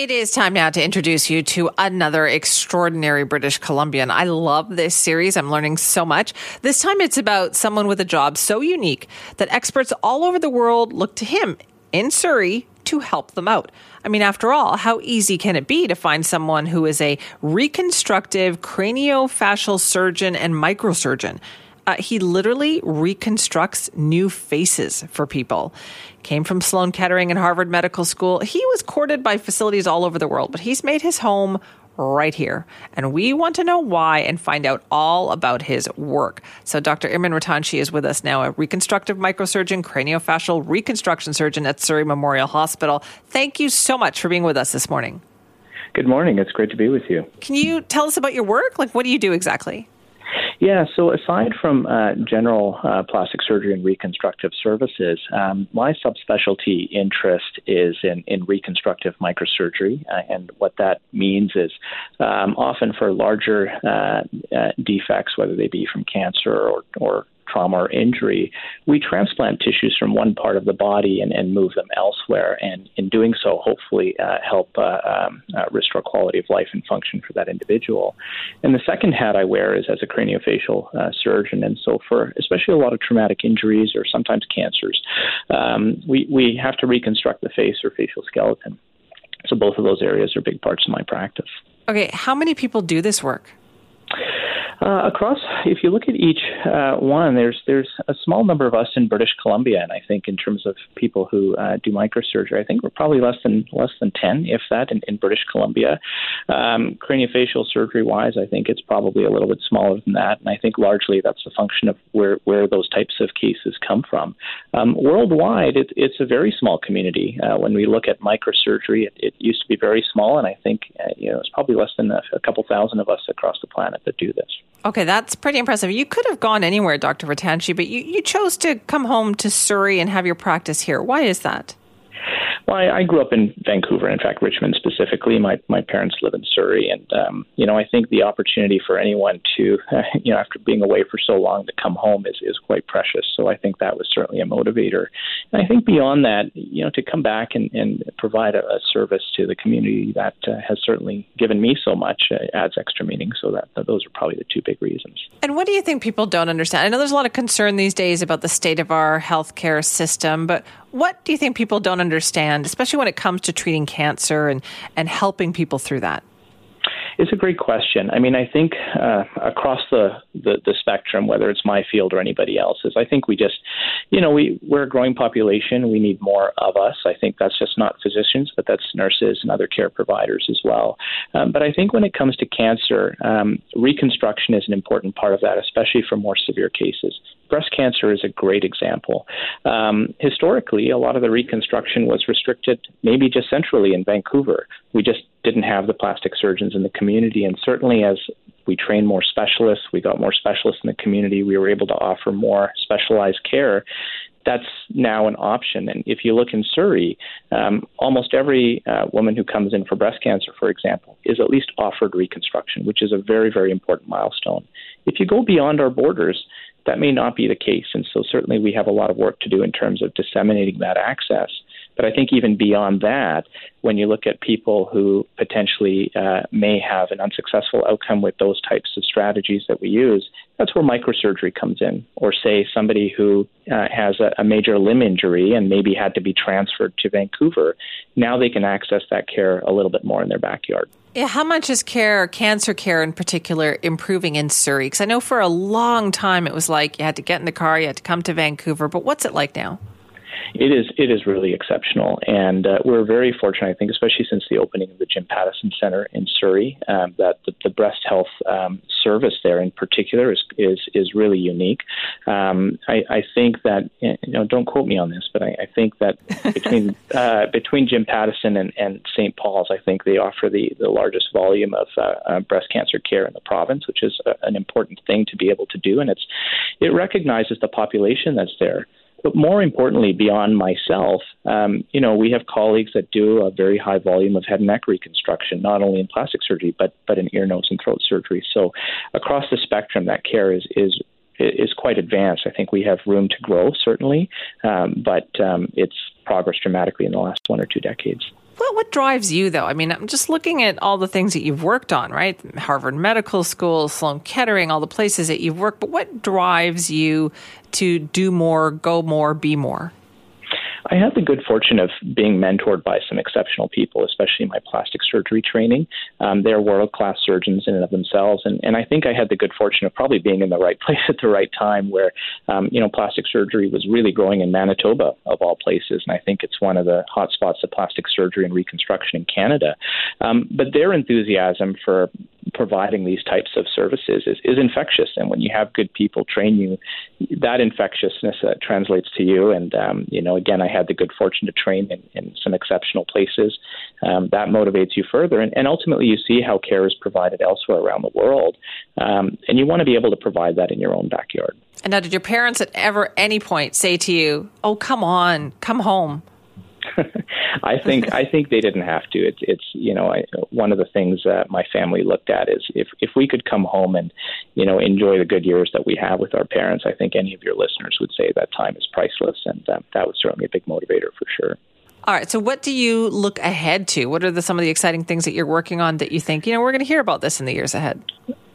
It is time now to introduce you to another extraordinary British Columbian. I love this series. I'm learning so much. This time it's about someone with a job so unique that experts all over the world look to him in Surrey to help them out. I mean, after all, how easy can it be to find someone who is a reconstructive craniofacial surgeon and microsurgeon? Uh, he literally reconstructs new faces for people. Came from Sloan Kettering and Harvard Medical School. He was courted by facilities all over the world, but he's made his home right here. And we want to know why and find out all about his work. So Dr. Imran Ratanshi is with us now, a reconstructive microsurgeon, craniofacial reconstruction surgeon at Surrey Memorial Hospital. Thank you so much for being with us this morning. Good morning. It's great to be with you. Can you tell us about your work? Like, what do you do exactly? Yeah, so aside from uh, general uh, plastic surgery and reconstructive services, um, my subspecialty interest is in, in reconstructive microsurgery. Uh, and what that means is um, often for larger uh, uh, defects, whether they be from cancer or, or trauma or injury, we transplant tissues from one part of the body and, and move them elsewhere. And in doing so, hopefully uh, help uh, um, uh, restore quality of life and function for that individual. And the second hat I wear is as a craniofacial uh, surgeon. And so, for especially a lot of traumatic injuries or sometimes cancers, um, we, we have to reconstruct the face or facial skeleton. So, both of those areas are big parts of my practice. Okay, how many people do this work? Uh, across, if you look at each uh, one, there's there's a small number of us in British Columbia, and I think in terms of people who uh, do microsurgery, I think we're probably less than less than ten, if that, in, in British Columbia. Um, craniofacial surgery wise, I think it's probably a little bit smaller than that, and I think largely that's a function of where where those types of cases come from. Um, worldwide, it, it's a very small community. Uh, when we look at microsurgery, it, it used to be very small, and I think uh, you know it's probably less than a, a couple thousand of us across the planet that do this. Okay, that's pretty impressive. You could have gone anywhere, Dr. Ratanshi, but you, you chose to come home to Surrey and have your practice here. Why is that? Well, I, I grew up in Vancouver, in fact, Richmond specifically. My my parents live in Surrey, and um, you know, I think the opportunity for anyone to, uh, you know, after being away for so long, to come home is is quite precious. So I think that was certainly a motivator. And I think beyond that, you know, to come back and, and provide a, a service to the community that uh, has certainly given me so much uh, adds extra meaning. So that, that those are probably the two big reasons. And what do you think people don't understand? I know there's a lot of concern these days about the state of our healthcare system, but what do you think people don't understand, especially when it comes to treating cancer and, and helping people through that? It's a great question. I mean, I think uh, across the, the, the spectrum, whether it's my field or anybody else's, I think we just, you know, we we're a growing population. We need more of us. I think that's just not physicians, but that's nurses and other care providers as well. Um, but I think when it comes to cancer, um, reconstruction is an important part of that, especially for more severe cases breast cancer is a great example. Um, historically, a lot of the reconstruction was restricted maybe just centrally in Vancouver. We just didn't have the plastic surgeons in the community, and certainly as we trained more specialists, we got more specialists in the community, we were able to offer more specialized care. That's now an option. And if you look in Surrey, um, almost every uh, woman who comes in for breast cancer, for example, is at least offered reconstruction, which is a very, very important milestone. If you go beyond our borders, that may not be the case. And so, certainly, we have a lot of work to do in terms of disseminating that access. But I think even beyond that, when you look at people who potentially uh, may have an unsuccessful outcome with those types of strategies that we use, that's where microsurgery comes in. Or say somebody who uh, has a, a major limb injury and maybe had to be transferred to Vancouver, now they can access that care a little bit more in their backyard. Yeah, how much is care, cancer care in particular, improving in Surrey? Because I know for a long time it was like you had to get in the car, you had to come to Vancouver, but what's it like now? It is it is really exceptional, and uh, we're very fortunate. I think, especially since the opening of the Jim Pattison Center in Surrey, um, that the, the, breast health um, service there in particular is is is really unique. Um, I, I, think that you know, don't quote me on this, but I, I think that between uh, between Jim Pattison and, and St. Paul's, I think they offer the the largest volume of uh, uh, breast cancer care in the province, which is a, an important thing to be able to do, and it's it recognizes the population that's there. But more importantly, beyond myself, um, you know, we have colleagues that do a very high volume of head and neck reconstruction, not only in plastic surgery, but but in ear, nose, and throat surgery. So across the spectrum, that care is is is quite advanced. I think we have room to grow, certainly, um, but um, it's progressed dramatically in the last one or two decades. What, what drives you, though? I mean, I'm just looking at all the things that you've worked on, right? Harvard Medical School, Sloan Kettering, all the places that you've worked. But what drives you to do more, go more, be more? I had the good fortune of being mentored by some exceptional people, especially in my plastic surgery training. Um, they're world class surgeons in and of themselves, and, and I think I had the good fortune of probably being in the right place at the right time, where um, you know plastic surgery was really growing in Manitoba of all places, and I think it's one of the hotspots of plastic surgery and reconstruction in Canada. Um, but their enthusiasm for providing these types of services is, is infectious. And when you have good people train you, that infectiousness uh, translates to you. And, um, you know, again, I had the good fortune to train in, in some exceptional places. Um, that motivates you further. And, and, ultimately, you see how care is provided elsewhere around the world. Um, and you want to be able to provide that in your own backyard. And now, did your parents at ever any point say to you, oh, come on, come home? I think I think they didn't have to. It's it's you know I, one of the things that my family looked at is if if we could come home and you know enjoy the good years that we have with our parents. I think any of your listeners would say that time is priceless, and um, that was certainly a big motivator for sure. All right. So, what do you look ahead to? What are the, some of the exciting things that you're working on that you think you know we're going to hear about this in the years ahead?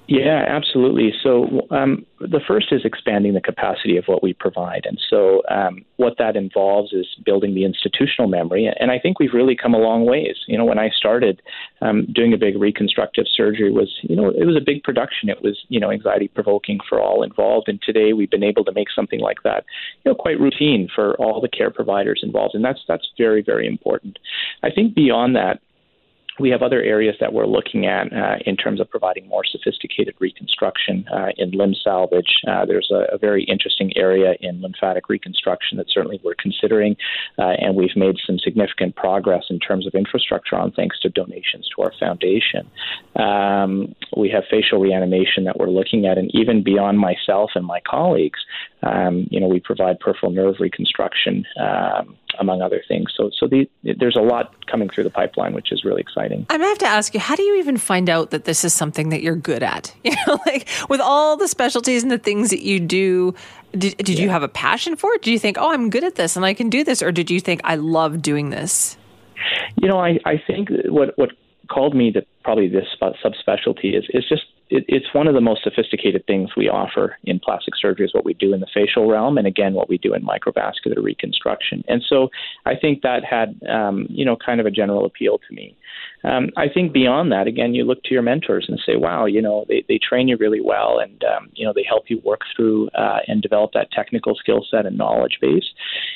Yeah, absolutely. So um, the first is expanding the capacity of what we provide, and so um, what that involves is building the institutional memory. And I think we've really come a long ways. You know, when I started um, doing a big reconstructive surgery, was you know it was a big production. It was you know anxiety provoking for all involved. And today we've been able to make something like that, you know, quite routine for all the care providers involved, and that's that's very very important. I think beyond that we have other areas that we're looking at uh, in terms of providing more sophisticated reconstruction uh, in limb salvage. Uh, there's a, a, very interesting area in lymphatic reconstruction that certainly we're considering, uh, and we've made some significant progress in terms of infrastructure on thanks to donations to our foundation. Um, we have facial reanimation that we're looking at, and even beyond myself and my colleagues, um, you know, we provide peripheral nerve reconstruction. Um, among other things. So, so the, there's a lot coming through the pipeline, which is really exciting. I'm gonna have to ask you, how do you even find out that this is something that you're good at? You know, like with all the specialties and the things that you do. Did, did yeah. you have a passion for it? Do you think, oh, I'm good at this and I can do this, or did you think I love doing this? You know, I, I think what what called me to probably this subspecialty is is just it, it's one of the most sophisticated things we offer in plastic surgery is what we do in the facial realm, and again, what we do in microvascular reconstruction. And so, I think that had um, you know kind of a general appeal to me. Um, I think beyond that, again, you look to your mentors and say, wow, you know, they, they train you really well, and um, you know they help you work through uh, and develop that technical skill set and knowledge base.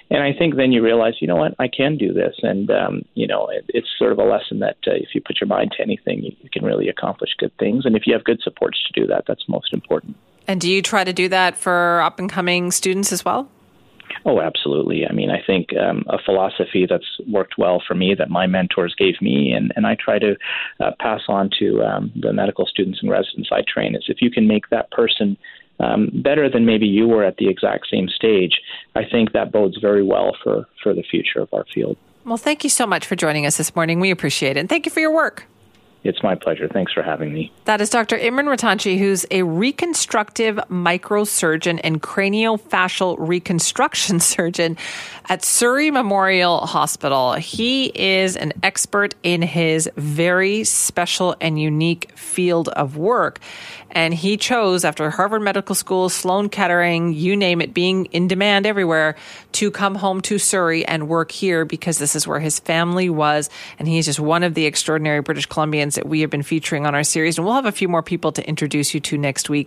And I think then you realize, you know what, I can do this, and um, you know, it, it's sort of a lesson that uh, if you put your mind to anything, you, you can really accomplish good things. And if you have good supports to do that. That's most important. And do you try to do that for up and coming students as well? Oh, absolutely. I mean, I think um, a philosophy that's worked well for me that my mentors gave me, and, and I try to uh, pass on to um, the medical students and residents I train, is if you can make that person um, better than maybe you were at the exact same stage, I think that bodes very well for, for the future of our field. Well, thank you so much for joining us this morning. We appreciate it. And thank you for your work. It's my pleasure. Thanks for having me. That is Dr. Imran Ratanshi, who's a reconstructive microsurgeon and craniofacial reconstruction surgeon at Surrey Memorial Hospital. He is an expert in his very special and unique field of work. And he chose, after Harvard Medical School, Sloan Kettering, you name it, being in demand everywhere, to come home to Surrey and work here because this is where his family was. And he's just one of the extraordinary British Columbians that we have been featuring on our series. And we'll have a few more people to introduce you to next week.